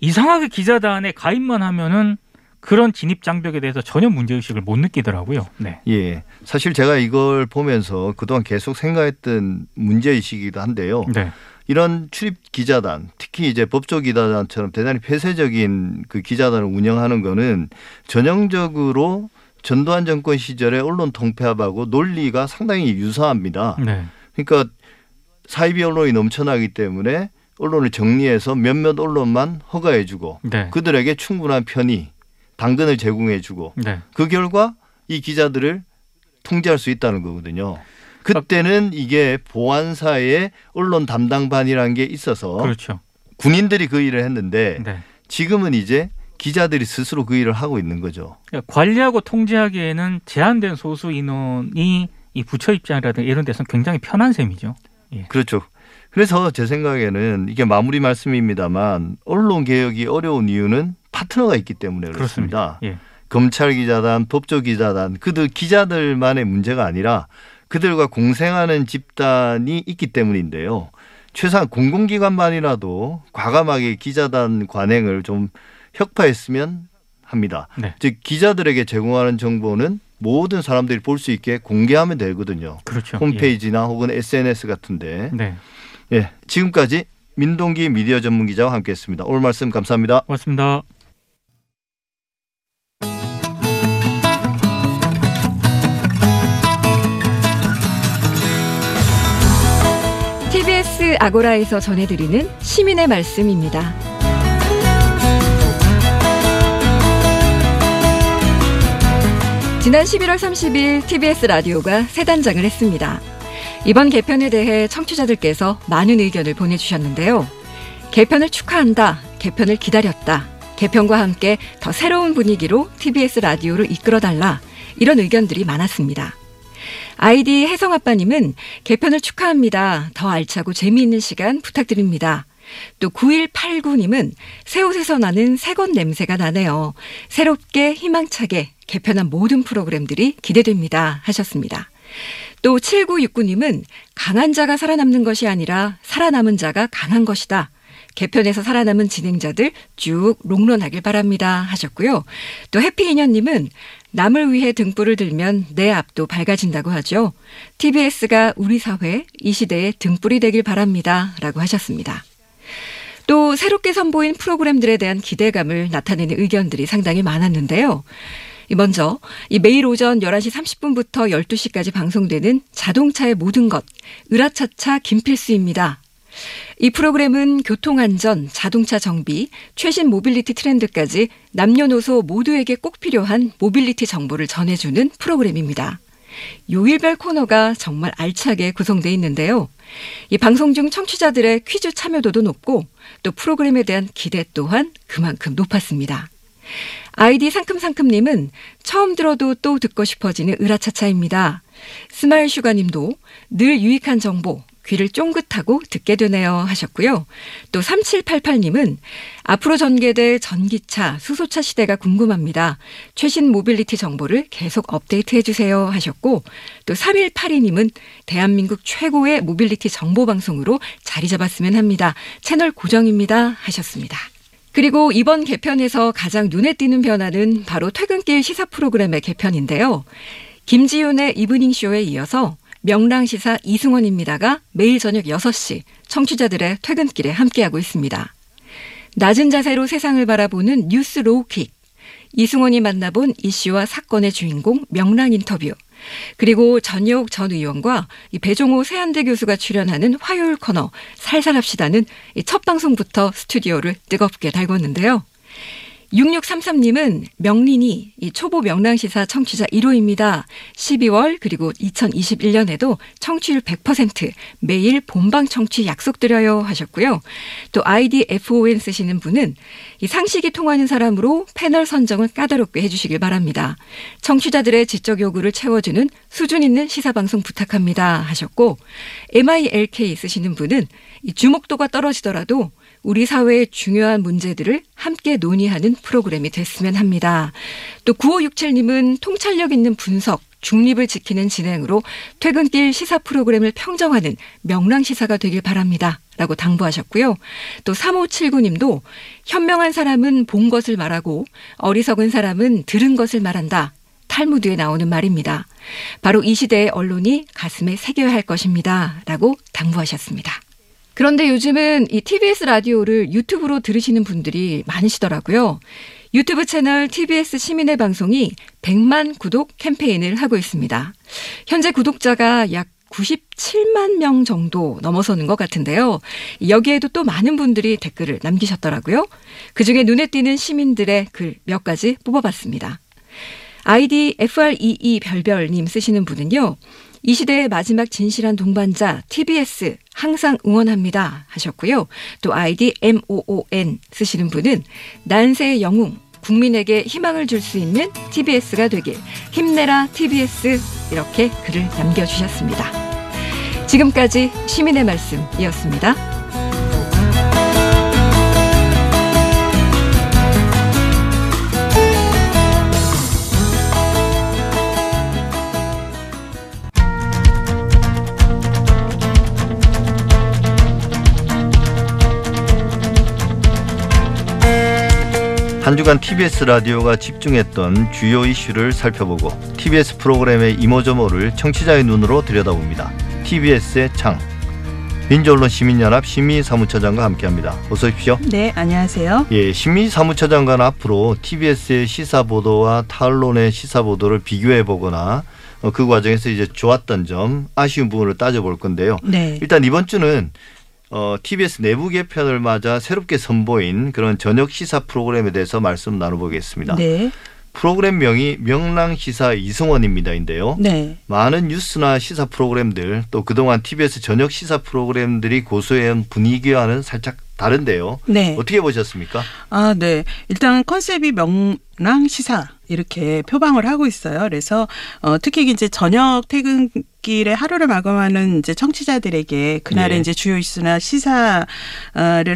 Speaker 4: 이상하게 기자단에 가입만 하면은 그런 진입 장벽에 대해서 전혀 문제 의식을 못 느끼더라고요. 네.
Speaker 2: 예. 사실 제가 이걸 보면서 그동안 계속 생각했던 문제 의식이기도 한데요.
Speaker 4: 네.
Speaker 2: 이런 출입 기자단, 특히 이제 법조 기자단처럼 대단히 폐쇄적인 그 기자단을 운영하는 거는 전형적으로 전두환 정권 시절의 언론 통폐합하고 논리가 상당히 유사합니다.
Speaker 4: 네.
Speaker 2: 그러니까 사이비 언론이 넘쳐나기 때문에 언론을 정리해서 몇몇 언론만 허가해주고
Speaker 4: 네.
Speaker 2: 그들에게 충분한 편의, 당근을 제공해주고
Speaker 4: 네.
Speaker 2: 그 결과 이 기자들을 통제할 수 있다는 거거든요. 그때는 이게 보안사의 언론 담당반이라는 게 있어서
Speaker 4: 그렇죠.
Speaker 2: 군인들이 그 일을 했는데
Speaker 4: 네.
Speaker 2: 지금은 이제 기자들이 스스로 그 일을 하고 있는 거죠.
Speaker 4: 그러니까 관리하고 통제하기에는 제한된 소수 인원이 이 부처 입장이라든가 이런 데서는 굉장히 편한 셈이죠.
Speaker 2: 그렇죠. 그래서 제 생각에는 이게 마무리 말씀입니다만 언론 개혁이 어려운 이유는 파트너가 있기 때문에 그렇습니다.
Speaker 4: 예.
Speaker 2: 검찰 기자단, 법조 기자단, 그들 기자들만의 문제가 아니라 그들과 공생하는 집단이 있기 때문인데요. 최소한 공공기관만이라도 과감하게 기자단 관행을 좀 혁파했으면 합니다.
Speaker 4: 네.
Speaker 2: 즉 기자들에게 제공하는 정보는 모든 사람들이 볼 수 있게 공개하면 되거든요.
Speaker 4: 그렇죠.
Speaker 2: 홈페이지나 혹은 SNS 같은데.
Speaker 4: 예. 네.
Speaker 2: 예, 지금까지 민동기 미디어 전문 기자와 함께했습니다. 오늘 말씀 감사합니다.
Speaker 4: 고맙습니다.
Speaker 5: TBS 아고라에서 전해드리는 시민의 말씀입니다. 지난 11월 30일 TBS 라디오가 새 단장을 했습니다. 이번 개편에 대해 청취자들께서 많은 의견을 보내주셨는데요. 개편을 축하한다. 개편을 기다렸다. 개편과 함께 더 새로운 분위기로 TBS 라디오를 이끌어달라. 이런 의견들이 많았습니다. 아이디 혜성아빠님은 개편을 축하합니다. 더 알차고 재미있는 시간 부탁드립니다. 또 9189님은 새 옷에서 나는 새것 냄새가 나네요. 새롭게 희망차게 개편한 모든 프로그램들이 기대됩니다. 하셨습니다. 또 7969님은 강한 자가 살아남는 것이 아니라 살아남은 자가 강한 것이다. 개편에서 살아남은 진행자들 쭉 롱런하길 바랍니다. 하셨고요. 또 해피인연님은 남을 위해 등불을 들면 내 앞도 밝아진다고 하죠. TBS가 우리 사회 이 시대의 등불이 되길 바랍니다. 라고 하셨습니다. 또 새롭게 선보인 프로그램들에 대한 기대감을 나타내는 의견들이 상당히 많았는데요. 이 먼저 이 매일 오전 11시 30분부터 12시까지 방송되는 자동차의 모든 것 으라차차 김필수입니다. 이 프로그램은 교통안전, 자동차 정비, 최신 모빌리티 트렌드까지 남녀노소 모두에게 꼭 필요한 모빌리티 정보를 전해주는 프로그램입니다. 요일별 코너가 정말 알차게 구성되어 있는데요. 이 방송 중 청취자들의 퀴즈 참여도도 높고 또 프로그램에 대한 기대 또한 그만큼 높았습니다. 아이디 상큼상큼님은 처음 들어도 또 듣고 싶어지는 으라차차입니다. 스마일 슈가님도 늘 유익한 정보, 귀를 쫑긋하고 듣게 되네요 하셨고요. 또 3788님은 앞으로 전개될 전기차, 수소차 시대가 궁금합니다. 최신 모빌리티 정보를 계속 업데이트해 주세요 하셨고 또 3182님은 대한민국 최고의 모빌리티 정보 방송으로 자리 잡았으면 합니다. 채널 고정입니다 하셨습니다. 그리고 이번 개편에서 가장 눈에 띄는 변화는 바로 퇴근길 시사 프로그램의 개편인데요. 김지윤의 이브닝 쇼에 이어서 명랑시사 이승원입니다가 매일 저녁 6시 청취자들의 퇴근길에 함께하고 있습니다. 낮은 자세로 세상을 바라보는 뉴스 로우킥. 이승원이 만나본 이슈와 사건의 주인공 명랑 인터뷰. 그리고 전여옥 전 의원과 이 배종호 세한대 교수가 출연하는 화요일 코너 살살합시다는 첫 방송부터 스튜디오를 뜨겁게 달궜는데요. 6633님은 명린이 이 초보 명랑시사 청취자 1호입니다. 12월 그리고 2021년에도 청취율 100% 매일 본방 청취 약속드려요 하셨고요. 또 아이디 FON 쓰시는 분은 이 상식이 통하는 사람으로 패널 선정을 까다롭게 해주시길 바랍니다. 청취자들의 지적 요구를 채워주는 수준 있는 시사방송 부탁합니다 하셨고 MILK 쓰시는 분은 이 주목도가 떨어지더라도 우리 사회의 중요한 문제들을 함께 논의하는 프로그램이 됐으면 합니다. 또 9567님은 통찰력 있는 분석, 중립을 지키는 진행으로 퇴근길 시사 프로그램을 평정하는 명랑 시사가 되길 바랍니다. 라고 당부하셨고요. 또 3579님도 현명한 사람은 본 것을 말하고 어리석은 사람은 들은 것을 말한다. 탈무드에 나오는 말입니다. 바로 이 시대의 언론이 가슴에 새겨야 할 것입니다. 라고 당부하셨습니다. 그런데 요즘은 이 TBS 라디오를 유튜브로 들으시는 분들이 많으시더라고요. 유튜브 채널 TBS 시민의 방송이 100만 구독 캠페인을 하고 있습니다. 현재 구독자가 약 97만 명 정도 넘어서는 것 같은데요. 여기에도 또 많은 분들이 댓글을 남기셨더라고요. 그 중에 눈에 띄는 시민들의 글 몇 가지 뽑아봤습니다. 아이디 FREE 별별님 쓰시는 분은요. 이 시대의 마지막 진실한 동반자 TBS 항상 응원합니다 하셨고요. 또 아이디 MOON 쓰시는 분은 난세의 영웅 국민에게 희망을 줄 수 있는 TBS가 되길 힘내라 TBS 이렇게 글을 남겨주셨습니다. 지금까지 시민의 말씀이었습니다.
Speaker 2: 한 주간 TBS 라디오가 집중했던 주요 이슈를 살펴보고 TBS 프로그램의 이모저모를 청취자의 눈으로 들여다봅니다. TBS의 창 민주언론 시민연합 신미사무처장과 함께합니다. 어서 오십시오.
Speaker 6: 네, 안녕하세요.
Speaker 2: 예, 신미사무처장관 앞으로 TBS의 시사 보도와 탈론의 시사 보도를 비교해 보거나 어, 그 과정에서 이제 좋았던 점, 아쉬운 부분을 따져볼 건데요.
Speaker 6: 네.
Speaker 2: 일단 이번 주는 어, TBS 내부 개편을 맞아 새롭게 선보인 그런 저녁 시사 프로그램에 대해서 말씀 나눠보겠습니다.
Speaker 6: 네.
Speaker 2: 프로그램명이 명랑시사 이승원입니다인데요.
Speaker 6: 네.
Speaker 2: 많은 뉴스나 시사 프로그램들 또 그동안 TBS 저녁 시사 프로그램들이 고수해온 분위기와는 살짝 다른데요.
Speaker 6: 네.
Speaker 2: 어떻게 보셨습니까?
Speaker 6: 아, 네. 일단 컨셉이 명랑 시사 이렇게 표방을 하고 있어요. 그래서 어 특히 이제 저녁 퇴근 길에 하루를 마감하는 이제 청취자들에게 그날의
Speaker 2: 예.
Speaker 6: 이제 주요 이슈나 시사를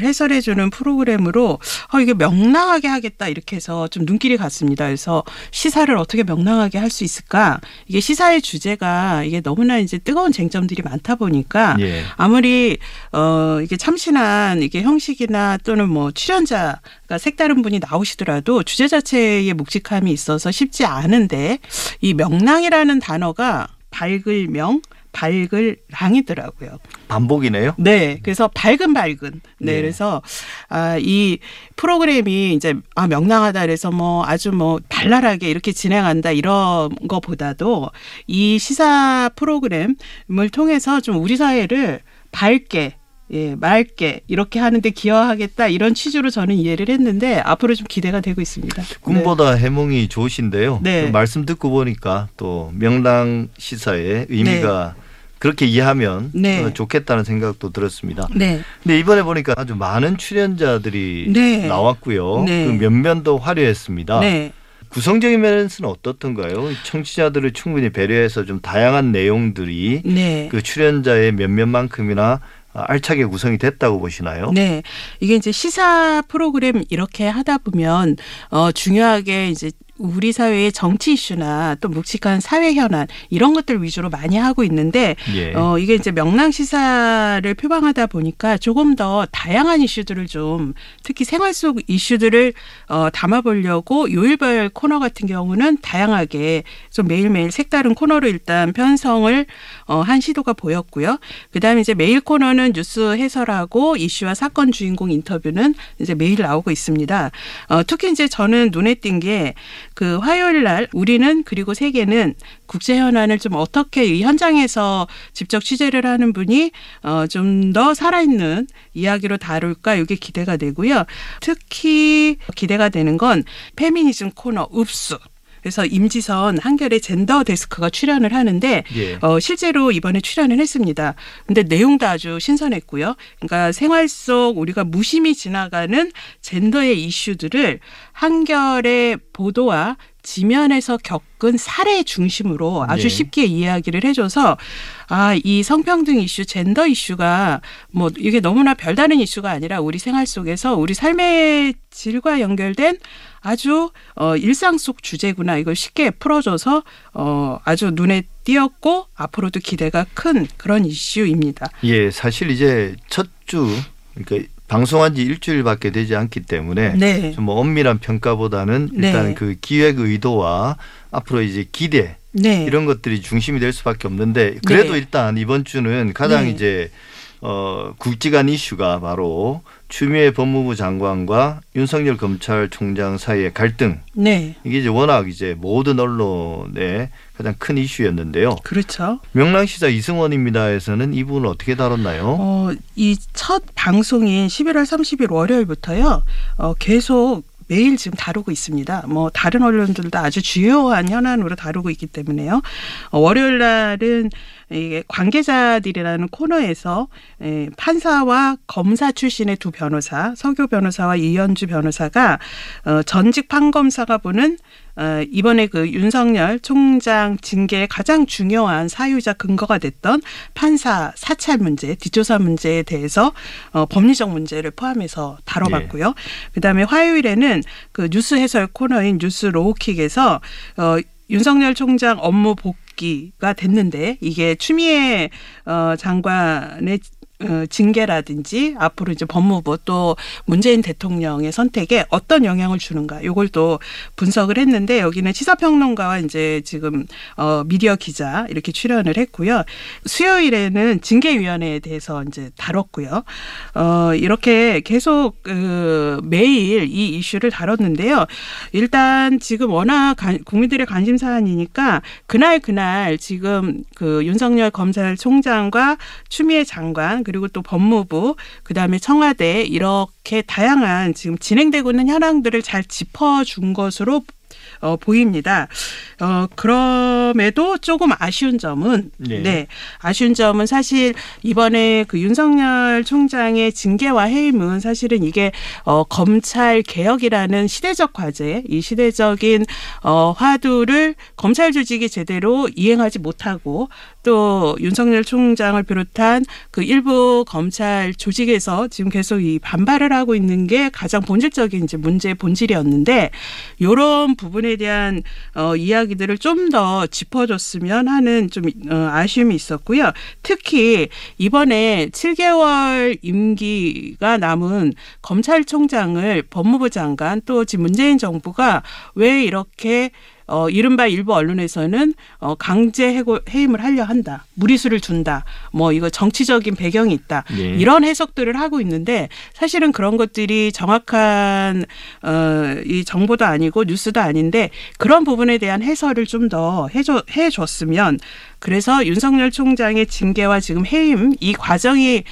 Speaker 6: 해설해 주는 프로그램으로 어 이게 명랑하게 하겠다 이렇게 해서 좀 눈길이 갔습니다. 그래서 시사를 어떻게 명랑하게 할 수 있을까? 이게 시사의 주제가 이게 너무나 이제 뜨거운 쟁점들이 많다 보니까
Speaker 2: 예.
Speaker 6: 아무리 어 이게 참신한 이게 형식이나 또는 뭐 출연자가 색다른 분이 나오시더라도 주제 자체의 묵직함이 있어서 쉽지 않은데 이 명랑이라는 단어가 밝을 명 밝을 랑이더라고요.
Speaker 2: 반복이네요.
Speaker 6: 네. 그래서 밝은 밝은. 네.
Speaker 2: 네.
Speaker 6: 그래서 아, 이 프로그램이 이제 아, 명랑하다 그래서 뭐 아주 뭐 발랄하게 이렇게 진행한다 이런 거보다도 이 시사 프로그램을 통해서 좀 우리 사회를 밝게 예, 맑게 이렇게 하는데 기여하겠다 이런 취지로 저는 이해를 했는데 앞으로 좀 기대가 되고 있습니다.
Speaker 2: 꿈보다 해몽이 좋으신데요.
Speaker 6: 네.
Speaker 2: 그 말씀 듣고 보니까 또 명랑 시사의 의미가 그렇게 이해하면
Speaker 6: 네.
Speaker 2: 어, 좋겠다는 생각도 들었습니다.
Speaker 6: 네.
Speaker 2: 근데 이번에 보니까 아주 많은 출연자들이
Speaker 6: 네.
Speaker 2: 나왔고요.
Speaker 6: 네.
Speaker 2: 그 면면도 화려했습니다.
Speaker 6: 네.
Speaker 2: 구성적인 면에서는 어떻던가요? 청취자들을 충분히 배려해서 좀 다양한 내용들이
Speaker 6: 네.
Speaker 2: 그 출연자의 몇몇만큼이나 알차게 구성이 됐다고 보시나요?
Speaker 6: 네. 이게 이제 시사 프로그램 이렇게 하다 보면 어 중요하게 이제 우리 사회의 정치 이슈나 또 묵직한 사회 현안 이런 것들 위주로 많이 하고 있는데
Speaker 2: 예.
Speaker 6: 어 이게 이제 명랑 시사를 표방하다 보니까 조금 더 다양한 이슈들을 좀 특히 생활 속 이슈들을 어 담아보려고 요일별 코너 같은 경우는 다양하게 좀 매일매일 색다른 코너로 일단 편성을 어 한 시도가 보였고요. 그다음에 이제 매일 코너는 뉴스 해설하고 이슈와 사건 주인공 인터뷰는 이제 매일 나오고 있습니다. 어 특히 이제 저는 눈에 띈게 그 화요일 날 우리는 그리고 세계는 국제 현안을 좀 어떻게 이 현장에서 직접 취재를 하는 분이 어 좀 더 살아있는 이야기로 다룰까 이게 기대가 되고요. 특히 기대가 되는 건 페미니즘 코너 읍수. 그래서 임지선 한결의 젠더 데스크가 출연을 하는데
Speaker 2: 예.
Speaker 6: 어, 실제로 이번에 출연을 했습니다. 근데 내용도 아주 신선했고요. 그러니까 생활 속 우리가 무심히 지나가는 젠더의 이슈들을 한결의 보도와 지면에서 겪은 사례 중심으로 아주
Speaker 2: 네.
Speaker 6: 쉽게 이야기를 해줘서 아, 이 성평등 이슈, 젠더 이슈가 뭐 이게 너무나 별다른 이슈가 아니라 우리 생활 속에서 우리 삶의 질과 연결된 아주 어 일상 속 주제구나 이걸 쉽게 풀어줘서 어 아주 눈에 띄었고 앞으로도 기대가 큰 그런 이슈입니다.
Speaker 2: 예, 사실 이제 첫 주 그러니까 방송한 지 일주일밖에 되지 않기 때문에
Speaker 6: 네.
Speaker 2: 좀 뭐 엄밀한 평가보다는 일단
Speaker 6: 네.
Speaker 2: 그 기획 의도와 앞으로 이제 기대
Speaker 6: 네.
Speaker 2: 이런 것들이 중심이 될 수밖에 없는데 그래도
Speaker 6: 네.
Speaker 2: 일단 이번 주는 가장
Speaker 6: 네.
Speaker 2: 이제 어 굵직한 이슈가 바로 추미애 법무부 장관과 윤석열 검찰총장 사이의 갈등
Speaker 6: 네.
Speaker 2: 이게 이제 워낙 이제 모든 언론의 가장 큰 이슈였는데요.
Speaker 6: 그렇죠.
Speaker 2: 명랑시사 이승원입니다에서는 이 부분을 어떻게 다뤘나요?
Speaker 6: 어, 이 첫 방송인 11월 30일 월요일부터요. 어, 계속 매일 지금 다루고 있습니다. 뭐 다른 언론들도 아주 주요한 현안으로 다루고 있기 때문에요. 어, 월요일 날은 이게 관계자들이라는 코너에서 에, 판사와 검사 출신의 두 변호사, 서교 변호사와 이현주 변호사가 어, 전직 판검사가 보는 어, 이번에 그 윤석열 총장 징계의 가장 중요한 사유자 근거가 됐던 판사 사찰 문제, 뒷조사 문제에 대해서 어, 법리적 문제를 포함해서 다뤄봤고요. 그다음에 화요일에는 그 뉴스 해설 코너인 뉴스 로우킥에서 어, 윤석열 총장 업무 복 귀가 됐는데 이게 추미애 어, 장관의 어, 징계라든지 앞으로 이제 법무부 또 문재인 대통령의 선택에 어떤 영향을 주는가 요걸 또 분석을 했는데 여기는 시사평론가와 이제 지금 어 미디어 기자 이렇게 출연을 했고요. 수요일에는 징계위원회에 대해서 이제 다뤘고요. 어 이렇게 계속 그 매일 이 이슈를 다뤘는데요. 일단 지금 워낙 관- 국민들의 관심 사안이니까 그날 그날 지금 그 윤석열 검찰총장과 추미애 장관 그리고 또 법무부 그다음에 청와대 이렇게 다양한 지금 진행되고 있는 현황들을 잘 짚어준 것으로 어, 보입니다. 어, 그럼에도 조금 아쉬운 점은
Speaker 2: 네.
Speaker 6: 네. 아쉬운 점은 사실 이번에 그 윤석열 총장의 징계와 해임은 사실은 이게 어, 검찰 개혁이라는 시대적 과제, 이 시대적인 어, 화두를 검찰 조직이 제대로 이행하지 못하고 또 윤석열 총장을 비롯한 그 일부 검찰 조직에서 지금 계속 이 반발을 하고 있는 게 가장 본질적인 이제 문제의 본질이었는데 요런 부분에 대한 어 이야기들을 좀 더 짚어줬으면 하는 좀 어, 아쉬움이 있었고요. 특히 이번에 7개월 임기가 남은 검찰총장을 법무부 장관 또 지금 문재인 정부가 왜 이렇게 어, 이른바 일부 언론에서는 어, 강제 해고, 해임을 하려 한다. 무리수를 둔다. 뭐 이거 정치적인 배경이 있다.
Speaker 2: 예.
Speaker 6: 이런 해석들을 하고 있는데 사실은 그런 것들이 정확한 어, 이 정보도 아니고 뉴스도 아닌데 그런 부분에 대한 해설을 좀 더 해줘, 해줬으면 그래서 윤석열 총장의 징계와 지금 해임 이 과정이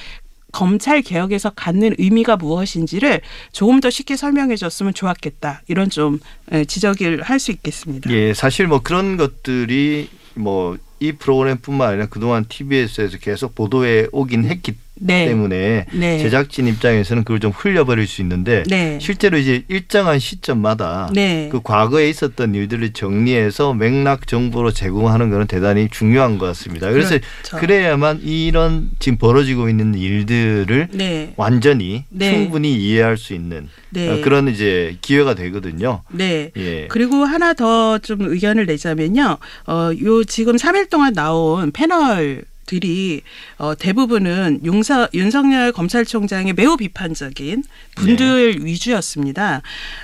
Speaker 6: 검찰 개혁에서 갖는 의미가 무엇인지를 조금 더 쉽게 설명해 줬으면 좋았겠다. 이런 좀 예, 지적을 할 수 있겠습니다.
Speaker 2: 예, 사실 뭐 그런 것들이 뭐 이 프로그램뿐만 아니라 그동안 TBS에서 계속 보도해 오긴 했기
Speaker 6: 네.
Speaker 2: 때문에
Speaker 6: 네.
Speaker 2: 제작진 입장에서는 그걸 좀 흘려버릴 수 있는데
Speaker 6: 네.
Speaker 2: 실제로 이제 일정한 시점마다
Speaker 6: 네.
Speaker 2: 그 과거에 있었던 일들을 정리해서 맥락 정보로 제공하는 것은 대단히 중요한 것 같습니다. 그래서
Speaker 6: 그렇죠.
Speaker 2: 그래야만 이런 지금 벌어지고 있는 일들을
Speaker 6: 네.
Speaker 2: 완전히
Speaker 6: 네.
Speaker 2: 충분히 이해할 수 있는
Speaker 6: 네.
Speaker 2: 어, 그런 이제 기회가 되거든요.
Speaker 6: 네.
Speaker 2: 예.
Speaker 6: 그리고 하나 더 좀 의견을 내자면요. 어, 요 지금 3일 동안 나온 패널 들이 어, 대부분은 윤서, 윤석열 검찰총장의 매우 비판적인 분들
Speaker 2: 네.
Speaker 6: 위주였습니다.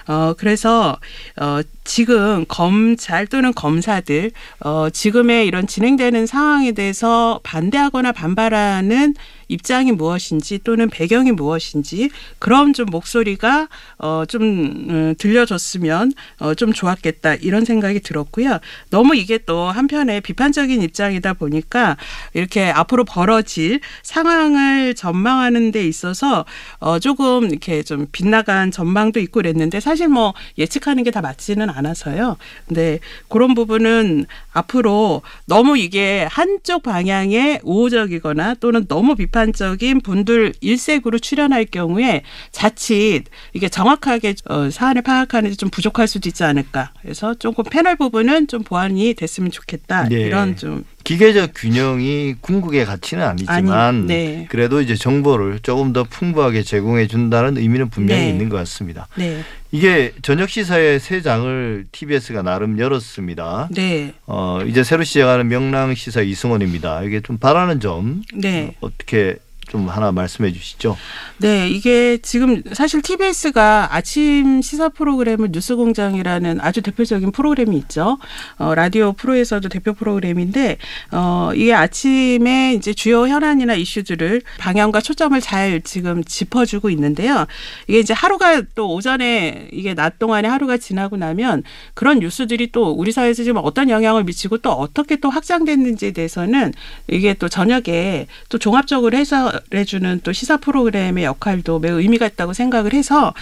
Speaker 6: 어, 그래서 어, 지금 검찰 또는 검사들 어, 지금의 이런 진행되는 상황에 대해서 반대하거나 반발하는 입장이 무엇인지 또는 배경이 무엇인지 그런 좀 목소리가 어좀 음, 들려줬으면 어좀 좋았겠다 이런 생각이 들었고요. 너무 이게 또 한편에 비판적인 입장이다 보니까 이렇게 앞으로 벌어질 상황을 전망하는 데 있어서 어 조금 이렇게 좀 빗나간 전망도 있고 그랬는데 사실 뭐 예측하는 게 다 맞지는 않아서요. 근데 그런 부분은 앞으로 너무 이게 한쪽 방향에 우호적이거나 또는 너무 비판 적인 분들 일색으로 출연할 경우에 자칫 이게 정확하게 어, 사안을 파악하는 데 좀 부족할 수도 있지 않을까. 그래서 조금 패널 부분은 좀 보완이 됐으면 좋겠다.
Speaker 2: 네.
Speaker 6: 이런 좀
Speaker 2: 기계적 균형이 궁극의 가치는 아니지만
Speaker 6: 아니, 네.
Speaker 2: 그래도 이제 정보를 조금 더 풍부하게 제공해 준다는 의미는 분명히
Speaker 6: 네.
Speaker 2: 있는 것 같습니다.
Speaker 6: 네.
Speaker 2: 이게 저녁 시사의 세 장을 TBS가 나름 열었습니다.
Speaker 6: 네.
Speaker 2: 어, 이제 새로 시작하는 명랑 시사 이승원입니다. 이게 좀 바라는 점
Speaker 6: 네.
Speaker 2: 어, 어떻게 좀 하나 말씀해 주시죠.
Speaker 6: 네, 이게 지금 사실 TBS가 아침 시사 프로그램을 뉴스공장이라는 아주 대표적인 프로그램이 있죠. 어, 라디오 프로에서도 대표 프로그램인데, 어, 이게 아침에 이제 주요 현안이나 이슈들을 방향과 초점을 잘 지금 짚어주고 있는데요. 이게 이제 하루가 또 오전에 이게 낮 동안에 하루가 지나고 나면 그런 뉴스들이 또 우리 사회에서 지금 어떤 영향을 미치고 또 어떻게 또 확장됐는지에 대해서는 이게 또 저녁에 또 종합적으로 해 설해주는 또 시사 프로그램의 역할도 매우 의미가 있다고 생각을 해서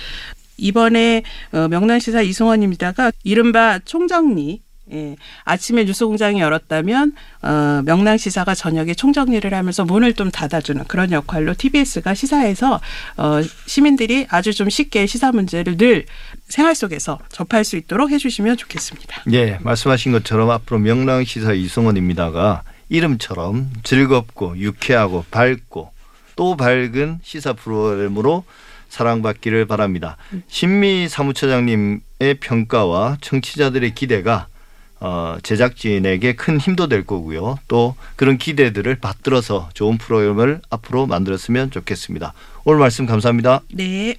Speaker 6: 이번에 어, 명란시사 이승원입니다가 이른바 총정리 예, 아침에 뉴스공장이 열었다면 어, 명랑시사가 저녁에 총정리를 하면서 문을 좀 닫아주는 그런 역할로 TBS가 시사에서 어, 시민들이 아주 좀 쉽게 시사 문제를 늘 생활 속에서 접할 수 있도록 해주시면 좋겠습니다.
Speaker 2: 예, 말씀하신 것처럼 앞으로 명랑 시사 이승원입니다가 이름처럼 즐겁고 유쾌하고 밝고 또 밝은 시사 프로그램으로 사랑받기를 바랍니다. 신미 사무처장님의 평가와 청취자들의 기대가 어, 제작진에게 큰 힘도 될 거고요. 또 그런 기대들을 받들어서 좋은 프로그램을 앞으로 만들었으면 좋겠습니다. 오늘 말씀 감사합니다.
Speaker 6: 네.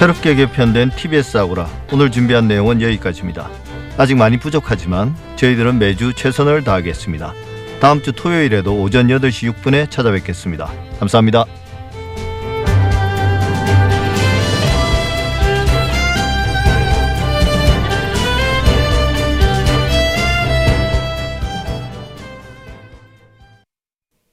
Speaker 2: 새롭게 개편된 TBS 아고라 오늘 준비한 내용은 여기까지입니다. 아직 많이 부족하지만 저희들은 매주 최선을 다하겠습니다. 다음 주 토요일에도 오전 8시 6분에 찾아뵙겠습니다. 감사합니다.